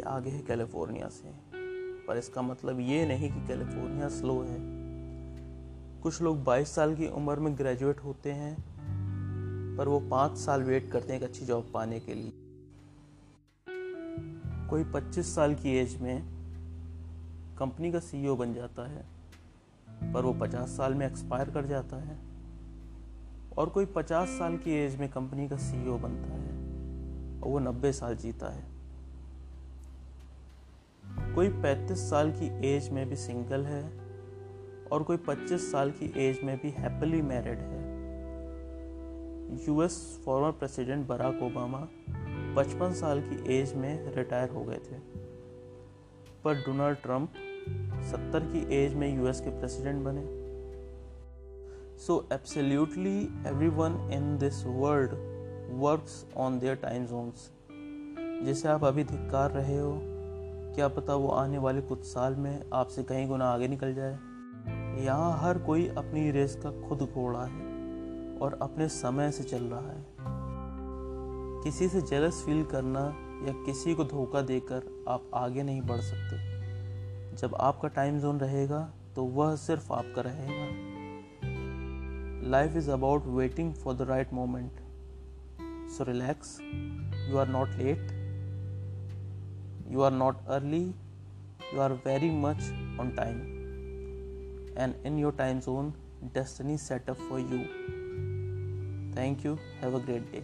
आगे है कैलिफ़ोर्निया से। पर इसका मतलब ये नहीं कि कैलिफ़ोर्निया स्लो है। कुछ लोग 22 साल की उम्र में ग्रेजुएट होते हैं, पर वो पाँच साल वेट करते हैं एक अच्छी जॉब पाने के लिए। कोई 25 साल की एज में कंपनी का सीईओ बन जाता है, पर वो 50 साल में एक्सपायर कर जाता है, और कोई 50 साल की एज में कंपनी का सीईओ बनता है। और वो 90 साल जीता है। कोई 35 साल की एज में भी सिंगल है और कोई 25 साल की एज में भी हैप्पीली मैरिड है। US former president Barack Obama 55 साल की एज में रिटायर हो गए थे। पर डोनाल्ड ट्रंप 70 की एज में यूएस के प्रेसिडेंट बने। So absolutely everyone in this world works on their time zones जिसे आप अभी धिक्कार रहे हो, क्या पता वो आने वाले कुछ साल में आपसे कहीं गुना आगे निकल जाए? यहाँ हर कोई अपनी रेस का खुद घोड़ा है और अपने समय से चल रहा है। किसी से जेलस फील करना या किसी को धोखा देकर आप आगे नहीं बढ़ सकते। जब आपका टाइम जोन रहेगा तो वह सिर्फ़ आपका रहेगा। Life is about waiting for the right moment So relax. You are not late. You are not early. You are very much on time. And in your time zone, destiny set up for you. Thank you. Have a great day.